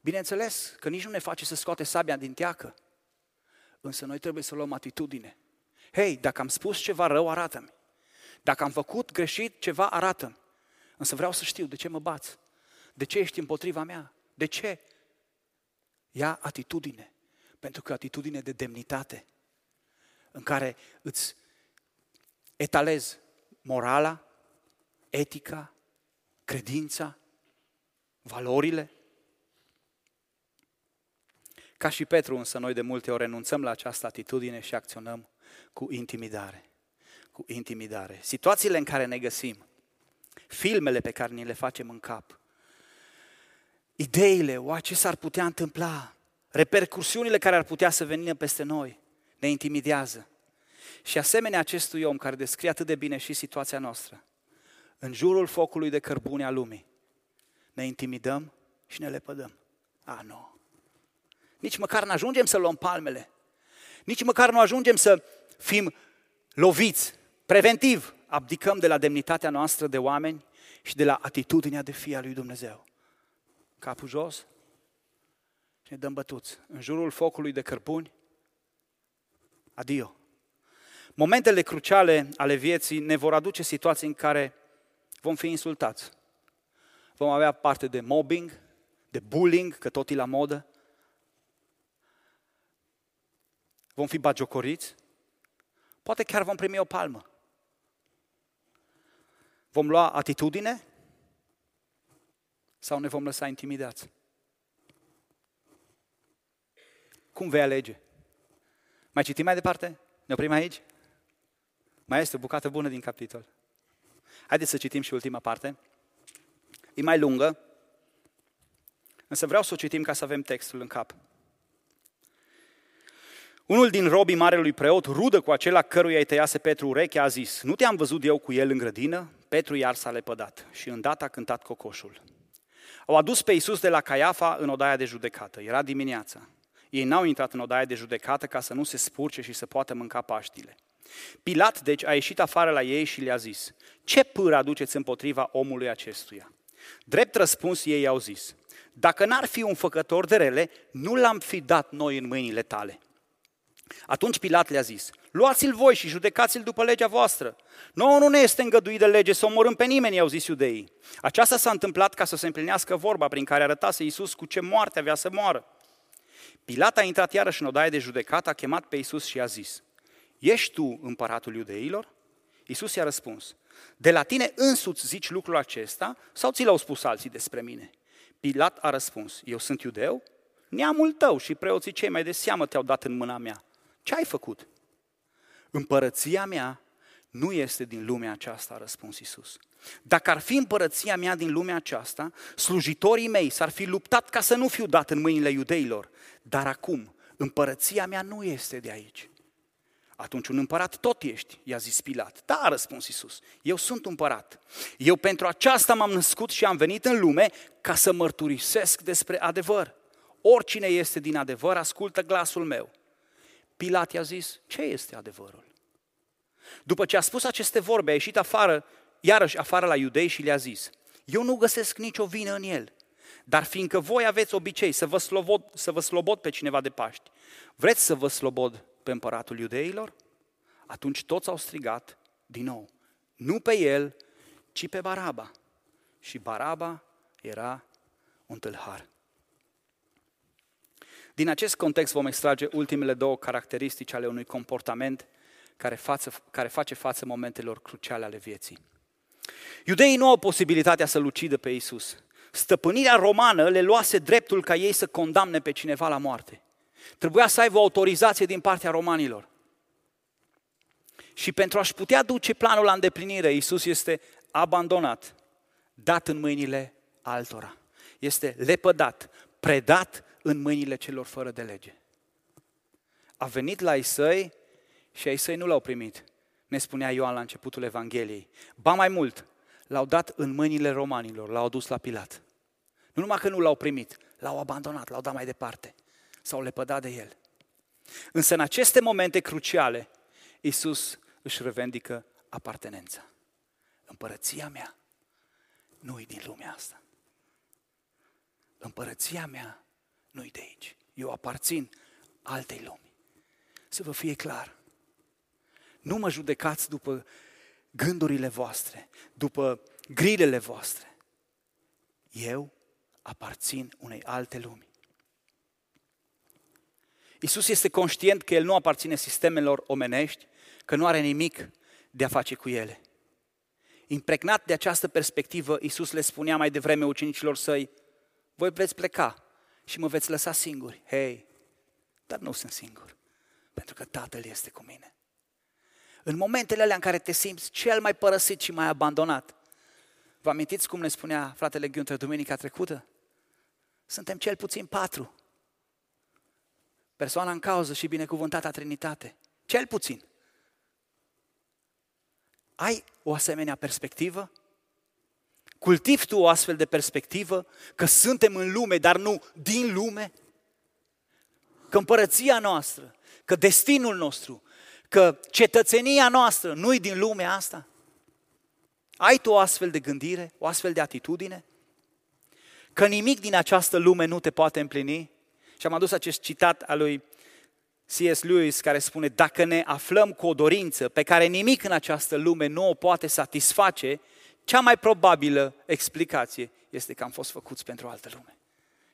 Bineînțeles că nici nu ne face să scoate sabia din teacă, însă noi trebuie să luăm atitudine Hei, dacă am spus ceva rău, arată-mi. Dacă am făcut greșit ceva, arată-mi. Însă vreau să știu de ce mă bați. De ce ești împotriva mea? De ce? Ia atitudine. Pentru că atitudine de demnitate în care îți etalezi morala, etica, credința, valorile. Ca și Petru, însă, noi de multe ori renunțăm la această atitudine și acționăm cu intimidare. Cu intimidare. Situațiile în care ne găsim, filmele pe care ni le facem în cap, ideile, oa, ce s-ar putea întâmpla, repercursiunile care ar putea să vină peste noi, ne intimidează. Și asemenea acestui om care descrie atât de bine și situația noastră, în jurul focului de cărbune a lumii, ne intimidăm și ne lepădăm. A, nu. Nici măcar nu ajungem să luăm palmele. Nici măcar nu ajungem să fim loviți. Preventiv abdicăm de la demnitatea noastră de oameni și de la atitudinea de fie a lui Dumnezeu. Capul jos și ne dăm bătuți. În jurul focului de cărbuni, adio. Momentele cruciale ale vieții ne vor aduce situații în care vom fi insultați. Vom avea parte de mobbing, de bullying, că tot e la modă. Vom fi bagiocoriți. Poate chiar vom primi o palmă. Vom lua atitudine sau ne vom lăsa intimidați? Cum vei alege? Mai citim mai departe? Ne oprim aici? Mai este o bucată bună din capitol. Haideți să citim și ultima parte. E mai lungă, însă vreau să o citim ca să avem textul în cap. Unul din robii marelui preot, rudă cu acela căruia îi tăiase Petru urechea, a zis, nu te-am văzut eu cu el în grădină? Petru iar s-a lepădat și îndată a cântat cocoșul. Au adus pe Iisus de la Caiafa în odaia de judecată. Era dimineața. Ei n-au intrat în odaia de judecată ca să nu se spurce și să poată mânca paștile. Pilat, deci, a ieșit afară la ei și le-a zis, ce pâră aduceți împotriva omului acestuia? Drept răspuns ei au zis, dacă n-ar fi un făcător de rele, nu l-am fi dat noi în mâinile tale. Atunci Pilat le-a zis, luați-l voi și judecați-l după legea voastră. Nu, nu ne este îngăduit de lege să omorâm pe nimeni, au zis iudeii. Aceasta s-a întâmplat ca să se împlinească vorba prin care arătase Iisus cu ce moarte avea să moară. Pilat a intrat iarăși în odaie de judecată, a chemat pe Iisus și a zis, Ești tu împăratul iudeilor? Iisus i-a răspuns, de la tine însuți zici lucrul acesta sau ți l-au spus alții despre mine? Pilat a răspuns, eu sunt iudeu? Neamul tău și preoții cei mai de seamă te-au dat în mâna mea. Ce ai făcut? Împărăția mea nu este din lumea aceasta, a răspuns Iisus. Dacă ar fi împărăția mea din lumea aceasta, slujitorii mei s-ar fi luptat ca să nu fiu dat în mâinile iudeilor. Dar acum, împărăția mea nu este de aici. Atunci un împărat tot ești, i-a zis Pilat. Da, a răspuns Iisus, eu sunt împărat. Eu pentru aceasta m-am născut și am venit în lume ca să mărturisesc despre adevăr. Oricine este din adevăr, ascultă glasul meu. Pilat i-a zis, ce este adevărul? După ce a spus aceste vorbe, a ieșit afară, iarăși afară la iudei și le-a zis, eu nu găsesc nicio vină în el, dar fiindcă voi aveți obicei să vă, slobod, să vă slobod pe cineva de Paști, vreți să vă slobod pe împăratul iudeilor? Atunci toți au strigat din nou, nu pe el, ci pe Baraba. Și Baraba era un tâlhar. Din acest context vom extrage ultimele două caracteristici ale unui comportament care, față, care face față momentelor cruciale ale vieții. Iudeii nu au posibilitatea să-L ucidă pe Iisus. Stăpânirea romană le luase dreptul ca ei să condamne pe cineva la moarte. Trebuia să aibă o autorizație din partea romanilor. Și pentru a-și putea duce planul la îndeplinire, Iisus este abandonat, dat în mâinile altora. Este lepădat, predat în mâinile celor fără de lege. A venit la ei săi și ei săi nu l-au primit, ne spunea Ioan la începutul Evangheliei. Ba mai mult, l-au dat în mâinile romanilor, l-au dus la Pilat. Nu numai că nu l-au primit, l-au abandonat, l-au dat mai departe, s-au lepădat de el. Însă în aceste momente cruciale, Iisus își revendică apartenența. Împărăția mea nu e din lumea asta. Împărăția mea nu-i de aici. Eu aparțin altei lumi. Să vă fie clar. Nu mă judecați după gândurile voastre, după grilele voastre. Eu aparțin unei alte lumi. Isus este conștient că El nu aparține sistemelor omenești, că nu are nimic de a face cu ele. Impregnat de această perspectivă, Isus le spunea mai devreme ucenicilor săi, voi veți pleca și mă veți lăsa singuri. Hei, dar nu sunt singur, pentru că Tatăl este cu mine. În momentele alea în care te simți cel mai părăsit și mai abandonat, vă amintiți cum ne spunea fratele Günther duminica trecută? Suntem cel puțin patru. Persoana în cauză și binecuvântata Trinitate. Cel puțin. Ai o asemenea perspectivă? Cultivi tu o astfel de perspectivă că suntem în lume, dar nu din lume? Că împărăția noastră, că destinul nostru, că cetățenia noastră nu-i din lumea asta? Ai tu o astfel de gândire, o astfel de atitudine? Că nimic din această lume nu te poate împlini? Și am adus acest citat al lui C.S. Lewis care spune, dacă ne aflăm cu o dorință pe care nimic în această lume nu o poate satisface, cea mai probabilă explicație este că am fost făcuți pentru o altă lume.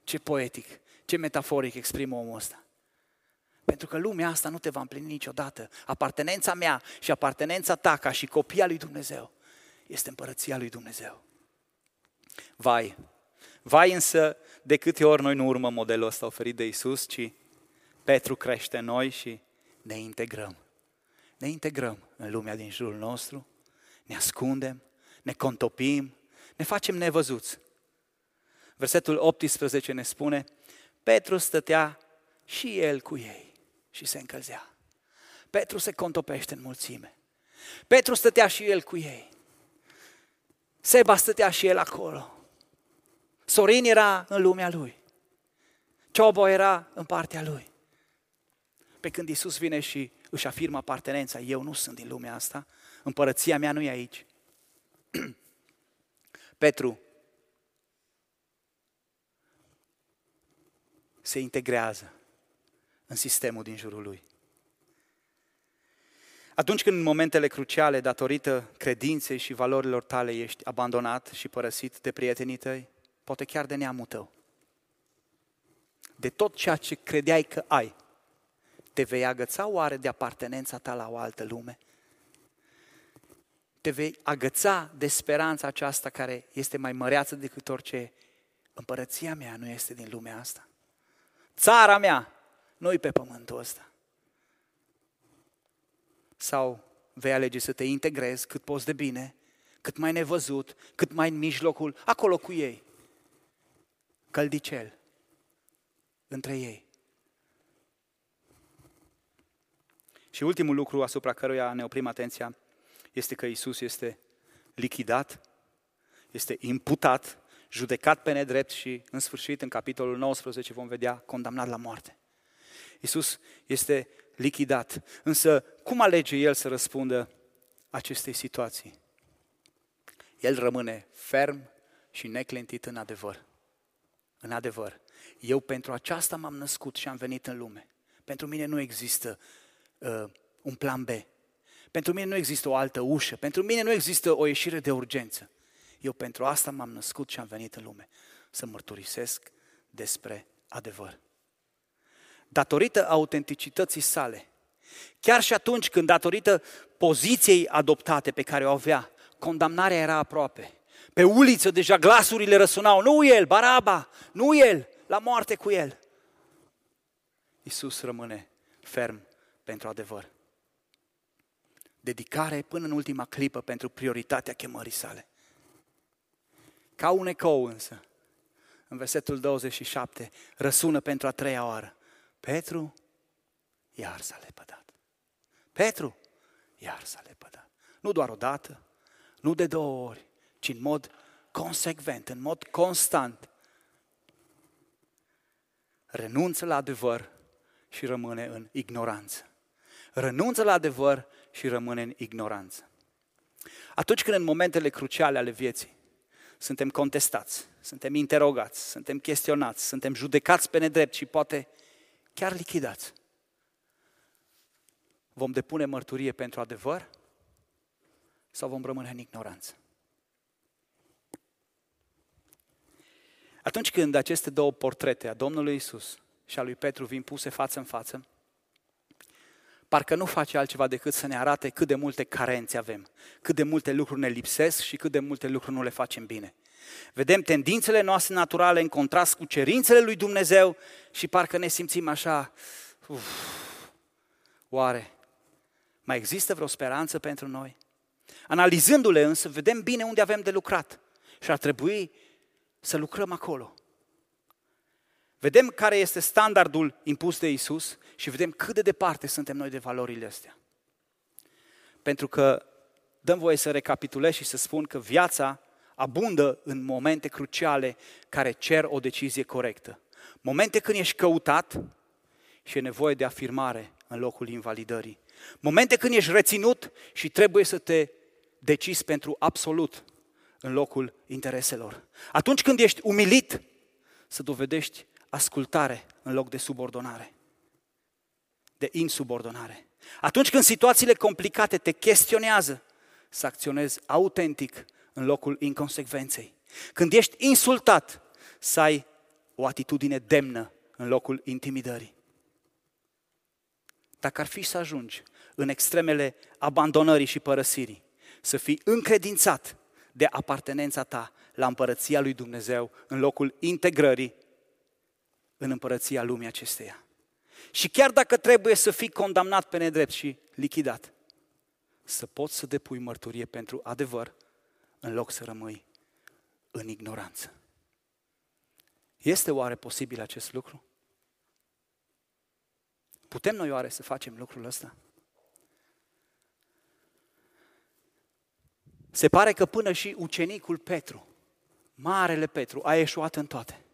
Ce poetic, ce metaforic exprimă omul ăsta. Pentru că lumea asta nu te va împlini niciodată. Apartenența mea și apartenența ta ca și copia lui Dumnezeu este împărăția lui Dumnezeu. Vai, vai însă de câte ori noi nu urmăm modelul ăsta oferit de Isus, ci Petru crește în noi și ne integrăm. Ne integrăm în lumea din jurul nostru, ne ascundem, ne contopim, ne facem nevăzuți. Versetul 18 ne spune, Petru stătea și el cu ei și se încălzea. Petru se contopește în mulțime. Petru stătea și el cu ei. Seba stătea și el acolo. Sorin era în lumea lui. Ciobo era în partea lui. Pe când Isus vine și își afirmă apartenența, eu nu sunt din lumea asta, împărăția mea nu e aici. Petru se integrează în sistemul din jurul lui. Atunci când în momentele cruciale, datorită credinței și valorilor tale, ești abandonat și părăsit de prietenii tăi, poate chiar de neamul tău, de tot ceea ce credeai că ai, te vei agăța oare de apartenența ta la o altă lume? Te vei agăța de speranța aceasta care este mai măreață decât orice. Împărăția mea nu este din lumea asta. Țara mea nu-i pe pământul ăsta. Sau vei alege să te integrezi cât poți de bine, cât mai nevăzut, cât mai în mijlocul, acolo cu ei. Căldicel între ei. Și ultimul lucru asupra căruia ne oprim atenția este că Isus este lichidat, este imputat, judecat pe nedrept și, în sfârșit, în capitolul 19 vom vedea condamnat la moarte. Isus este lichidat. Însă, cum alege El să răspundă acestei situații? El rămâne ferm și neclintit în adevăr. În adevăr, eu pentru aceasta m-am născut și am venit în lume. Pentru mine nu există uh, un plan B. Pentru mine nu există o altă ușă. Pentru mine nu există o ieșire de urgență. Eu pentru asta m-am născut și am venit în lume. Să mărturisesc despre adevăr. Datorită autenticității sale, chiar și atunci când datorită poziției adoptate pe care o avea, condamnarea era aproape. Pe uliță deja glasurile răsunau, nu el, Baraba, nu el, la moarte cu el. Iisus rămâne ferm pentru adevăr. Dedicare până în ultima clipă pentru prioritatea chemării sale. Ca un ecou însă, în versetul 27, răsună pentru a treia oară. Petru, iar s-a lepădat. Petru, iar s-a lepădat. Nu doar o dată, nu de două ori, ci în mod consecvent, în mod constant. Renunță la adevăr și rămâne în ignoranță renunță la adevăr și rămâne în ignoranță. Atunci când în momentele cruciale ale vieții suntem contestați, suntem interogați, suntem chestionați, suntem judecați pe nedrept și poate chiar lichidați, vom depune mărturie pentru adevăr sau vom rămâne în ignoranță? Atunci când aceste două portrete a Domnului Isus și a lui Petru vin puse față în față, parcă nu face altceva decât să ne arate cât de multe carențe avem, cât de multe lucruri ne lipsesc și cât de multe lucruri nu le facem bine. Vedem tendințele noastre naturale în contrast cu cerințele lui Dumnezeu și parcă ne simțim așa, uf, oare mai există vreo speranță pentru noi? Analizându-le însă, vedem bine unde avem de lucrat și ar trebui să lucrăm acolo. Vedem care este standardul impus de Isus și vedem cât de departe suntem noi de valorile astea. Pentru că dăm voie să recapitulez și să spun că viața abundă în momente cruciale care cer o decizie corectă. Momente când ești căutat și e nevoie de afirmare în locul invalidării. Momente când ești reținut și trebuie să te decizi pentru absolut în locul intereselor. Atunci când ești umilit, să dovedești ascultare în loc de subordonare, de insubordonare. Atunci când situațiile complicate te chestionează, să acționezi autentic în locul inconsecvenței. Când ești insultat, să ai o atitudine demnă în locul intimidării. Dacă ar fi să ajungi în extremele abandonării și părăsirii, să fii încredințat de apartenența ta la împărăția lui Dumnezeu în locul integrării în împărăția lumii acesteia. Și chiar dacă trebuie să fii condamnat pe nedrept și lichidat, să poți să depui mărturie pentru adevăr în loc să rămâi în ignoranță. Este oare posibil acest lucru? Putem noi oare să facem lucrul ăsta? Se pare că până și ucenicul Petru, marele Petru, a ieșuat în toate.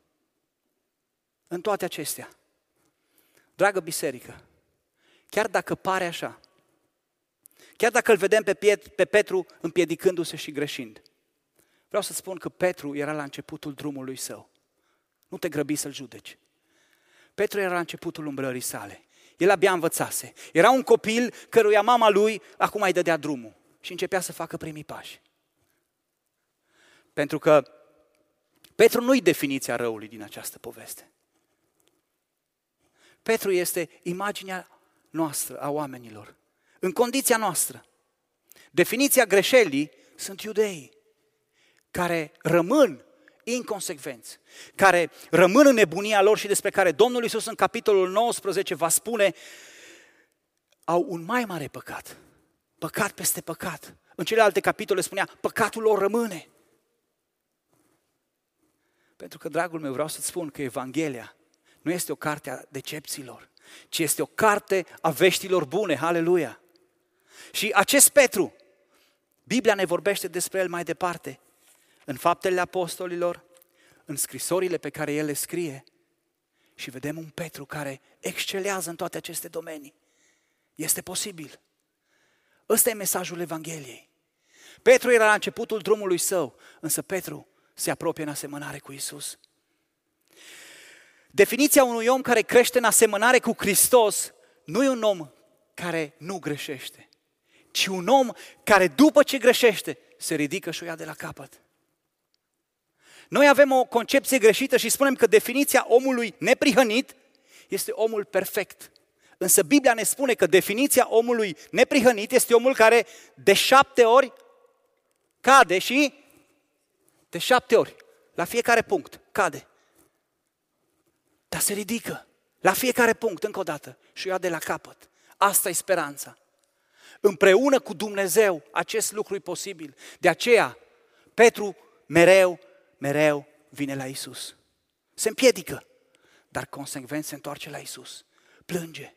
În toate acestea. Dragă biserică, chiar dacă pare așa, chiar dacă îl vedem pe, Piet, pe Petru împiedicându-se și greșind, vreau să spun că Petru era la începutul drumului său. Nu te grăbi să-l judeci. Petru era la începutul umbrării sale. El abia învățase. Era un copil căruia mama lui acum îi dădea drumul și începea să facă primii pași. Pentru că Petru nu-i definiția răului din această poveste. Petru este imaginea noastră a oamenilor, în condiția noastră. Definiția greșelii sunt iudeii, care rămân inconsecvenți, care rămân în nebunia lor și despre care Domnul Iisus în capitolul 19 va spune au un mai mare păcat păcat peste păcat. În celelalte capitole spunea, păcatul lor rămâne. Pentru că, dragul meu, vreau să-ți spun că Evanghelia nu este o carte a decepțiilor, ci este o carte a veștilor bune, haleluia. Și acest Petru, Biblia ne vorbește despre el mai departe, în faptele apostolilor, în scrisorile pe care el le scrie, și vedem un Petru care excelează în toate aceste domenii. Este posibil. Ăsta e mesajul Evangheliei. Petru era la începutul drumului său, însă Petru se apropie în asemănare cu Isus. Definiția unui om care crește în asemănare cu Hristos nu e un om care nu greșește, ci un om care după ce greșește se ridică și o ia de la capăt. Noi avem o concepție greșită și spunem că definiția omului neprihănit este omul perfect. Însă Biblia ne spune că definiția omului neprihănit este omul care de șapte ori cade și de șapte ori, la fiecare punct, cade. Dar se ridică la fiecare punct, încă o dată, și o ia de la capăt. Asta e speranța. Împreună cu Dumnezeu acest lucru e posibil. De aceea, Petru mereu, mereu vine la Isus. Se împiedică, dar consecvent se întoarce la Isus. Plânge,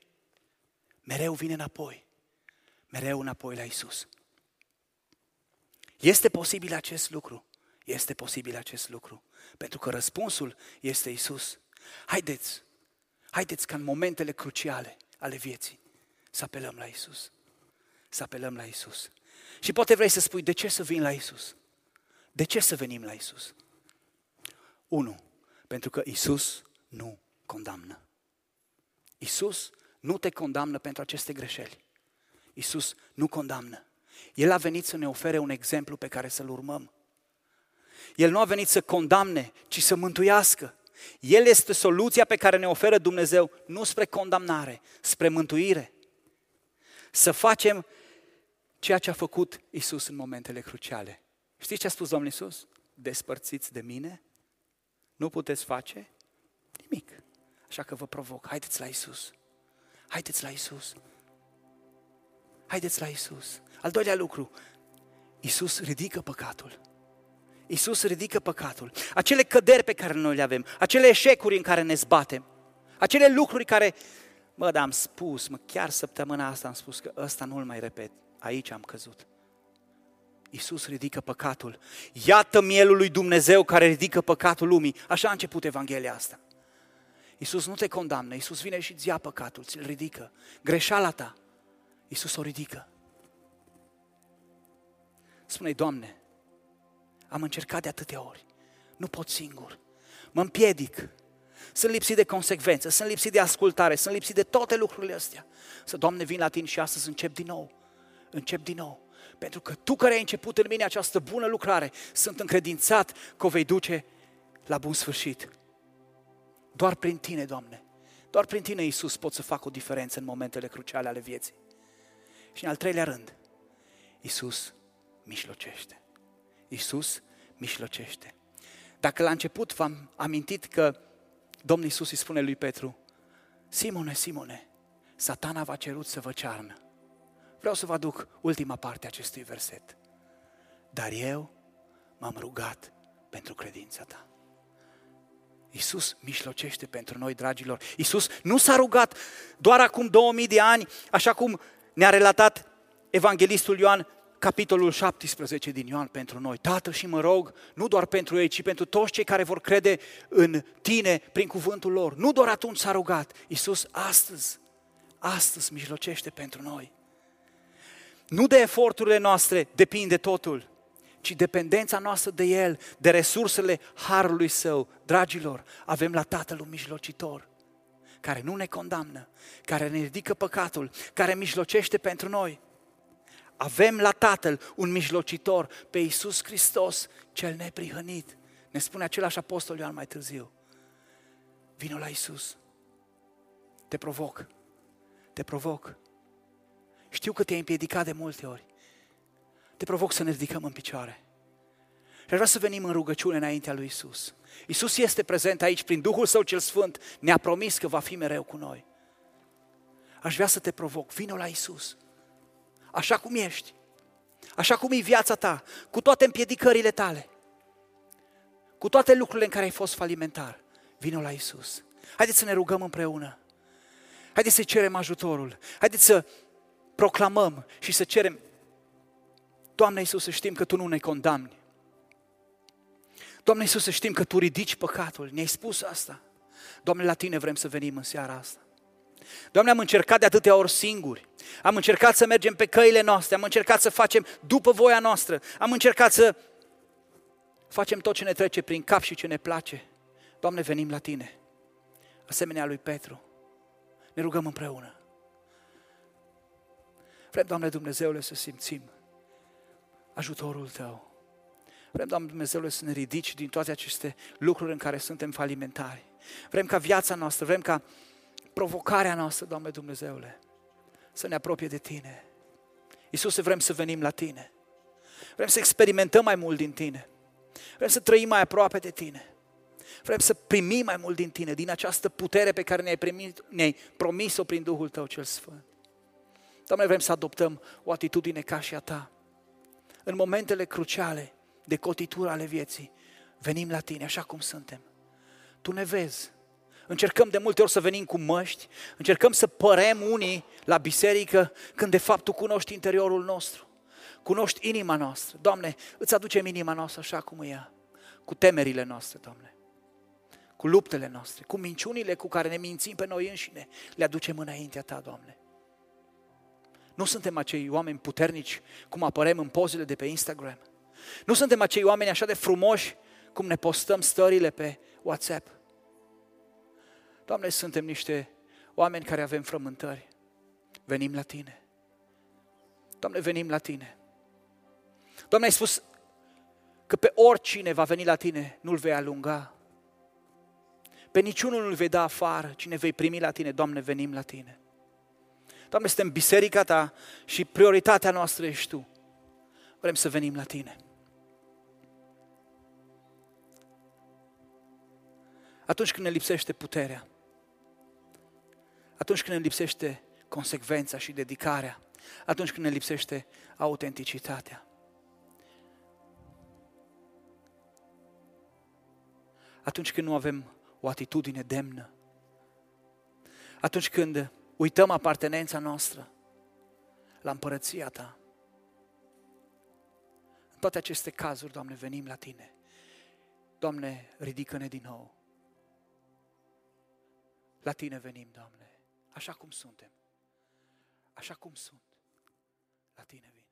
mereu vine înapoi. Mereu înapoi la Isus. Este posibil acest lucru? Este posibil acest lucru. Pentru că răspunsul este Isus. Haideți, haideți ca în momentele cruciale ale vieții să apelăm la Isus. Să apelăm la Isus. Și poate vrei să spui, de ce să vin la Isus? De ce să venim la Isus? Unu, pentru că Isus nu condamnă. Isus nu te condamnă pentru aceste greșeli. Isus nu condamnă. El a venit să ne ofere un exemplu pe care să-l urmăm. El nu a venit să condamne, ci să mântuiască. El este soluția pe care ne oferă Dumnezeu, nu spre condamnare, spre mântuire. Să facem ceea ce a făcut Isus în momentele cruciale. Știți ce a spus Domnul Isus? Despărțiți de mine, nu puteți face nimic. Așa că vă provoc, haideți la Isus. Haideți la Isus. Haideți la Isus. Al doilea lucru, Isus ridică păcatul. Isus ridică păcatul. Acele căderi pe care noi le avem, acele eșecuri în care ne zbatem, acele lucruri care, mă, dar am spus, mă, chiar săptămâna asta am spus că ăsta nu-l mai repet, aici am căzut. Isus ridică păcatul. Iată mielul lui Dumnezeu care ridică păcatul lumii. Așa a început Evanghelia asta. Isus nu te condamnă, Isus vine și îți ia păcatul, ți-l ridică. Greșeala ta, Isus o ridică. Spune-i, Doamne, am încercat de atâtea ori, nu pot singur, mă împiedic, sunt lipsit de consecvență, sunt lipsit de ascultare, sunt lipsit de toate lucrurile astea. Să, Doamne, vin la Tine și astăzi încep din nou, încep din nou. Pentru că Tu care ai început în mine această bună lucrare, sunt încredințat că o vei duce la bun sfârșit. Doar prin Tine, Doamne, doar prin Tine, Iisus, pot să fac o diferență în momentele cruciale ale vieții. Și în al treilea rând, Iisus mișlocește. Iisus mișlocește. Dacă la început v-am amintit că Domnul Iisus îi spune lui Petru, Simone, Simone, satana v-a cerut să vă cearnă. Vreau să vă aduc ultima parte a acestui verset. Dar eu m-am rugat pentru credința ta. Iisus mișlocește pentru noi, dragilor. Iisus nu s-a rugat doar acum 2000 de ani, așa cum ne-a relatat evanghelistul Ioan, capitolul 17 din Ioan pentru noi. Tată și mă rog, nu doar pentru ei, ci pentru toți cei care vor crede în tine prin cuvântul lor. Nu doar atunci s-a rugat. Iisus astăzi, astăzi mijlocește pentru noi. Nu de eforturile noastre depinde totul, ci dependența noastră de El, de resursele Harului Său. Dragilor, avem la Tatăl un mijlocitor care nu ne condamnă, care ne ridică păcatul, care mijlocește pentru noi. Avem la Tatăl un mijlocitor, pe Iisus Hristos, cel neprihănit. Ne spune același apostol Ioan mai târziu. Vino la Iisus. Te provoc. Te provoc. Știu că te-ai împiedicat de multe ori. Te provoc să ne ridicăm în picioare. Și vreau să venim în rugăciune înaintea lui Isus. Isus este prezent aici prin Duhul Său cel Sfânt. Ne-a promis că va fi mereu cu noi. Aș vrea să te provoc. Vino la Isus așa cum ești, așa cum e viața ta, cu toate împiedicările tale, cu toate lucrurile în care ai fost falimentar, vină la Isus. Haideți să ne rugăm împreună. Haideți să cerem ajutorul. Haideți să proclamăm și să cerem. Doamne Iisus, să știm că Tu nu ne condamni. Doamne Iisus, să știm că Tu ridici păcatul. Ne-ai spus asta. Doamne, la Tine vrem să venim în seara asta. Doamne, am încercat de atâtea ori singuri. Am încercat să mergem pe căile noastre, am încercat să facem după voia noastră, am încercat să facem tot ce ne trece prin cap și ce ne place. Doamne, venim la Tine, asemenea lui Petru. Ne rugăm împreună. Vrem, Doamne Dumnezeule, să simțim ajutorul Tău. Vrem, Doamne Dumnezeule, să ne ridici din toate aceste lucruri în care suntem falimentari. Vrem ca viața noastră, vrem ca provocarea noastră, Doamne Dumnezeule, să ne apropie de Tine. Iisuse, vrem să venim la Tine. Vrem să experimentăm mai mult din Tine. Vrem să trăim mai aproape de Tine. Vrem să primim mai mult din Tine, din această putere pe care ne-ai, primit, ne-ai promis-o prin Duhul Tău cel Sfânt. Doamne, vrem să adoptăm o atitudine ca și a Ta. În momentele cruciale de cotitură ale vieții, venim la Tine așa cum suntem. Tu ne vezi, Încercăm de multe ori să venim cu măști, încercăm să părem unii la biserică, când de fapt Tu cunoști interiorul nostru, cunoști inima noastră. Doamne, îți aducem inima noastră așa cum e ea, cu temerile noastre, Doamne, cu luptele noastre, cu minciunile cu care ne mințim pe noi înșine, le aducem înaintea Ta, Doamne. Nu suntem acei oameni puternici cum apărem în pozele de pe Instagram. Nu suntem acei oameni așa de frumoși cum ne postăm stările pe WhatsApp. Doamne, suntem niște oameni care avem frământări. Venim la Tine. Doamne, venim la Tine. Doamne, ai spus că pe oricine va veni la Tine, nu-l vei alunga. Pe niciunul nu-l vei da afară, cine vei primi la Tine, Doamne, venim la Tine. Doamne, suntem biserica Ta și prioritatea noastră ești Tu. Vrem să venim la Tine. Atunci când ne lipsește puterea, atunci când ne lipsește consecvența și dedicarea, atunci când ne lipsește autenticitatea. Atunci când nu avem o atitudine demnă, atunci când uităm apartenența noastră la împărăția Ta. În toate aceste cazuri, Doamne, venim la Tine. Doamne, ridică-ne din nou. La Tine venim, Doamne, așa cum suntem, așa cum sunt. La Tine vin.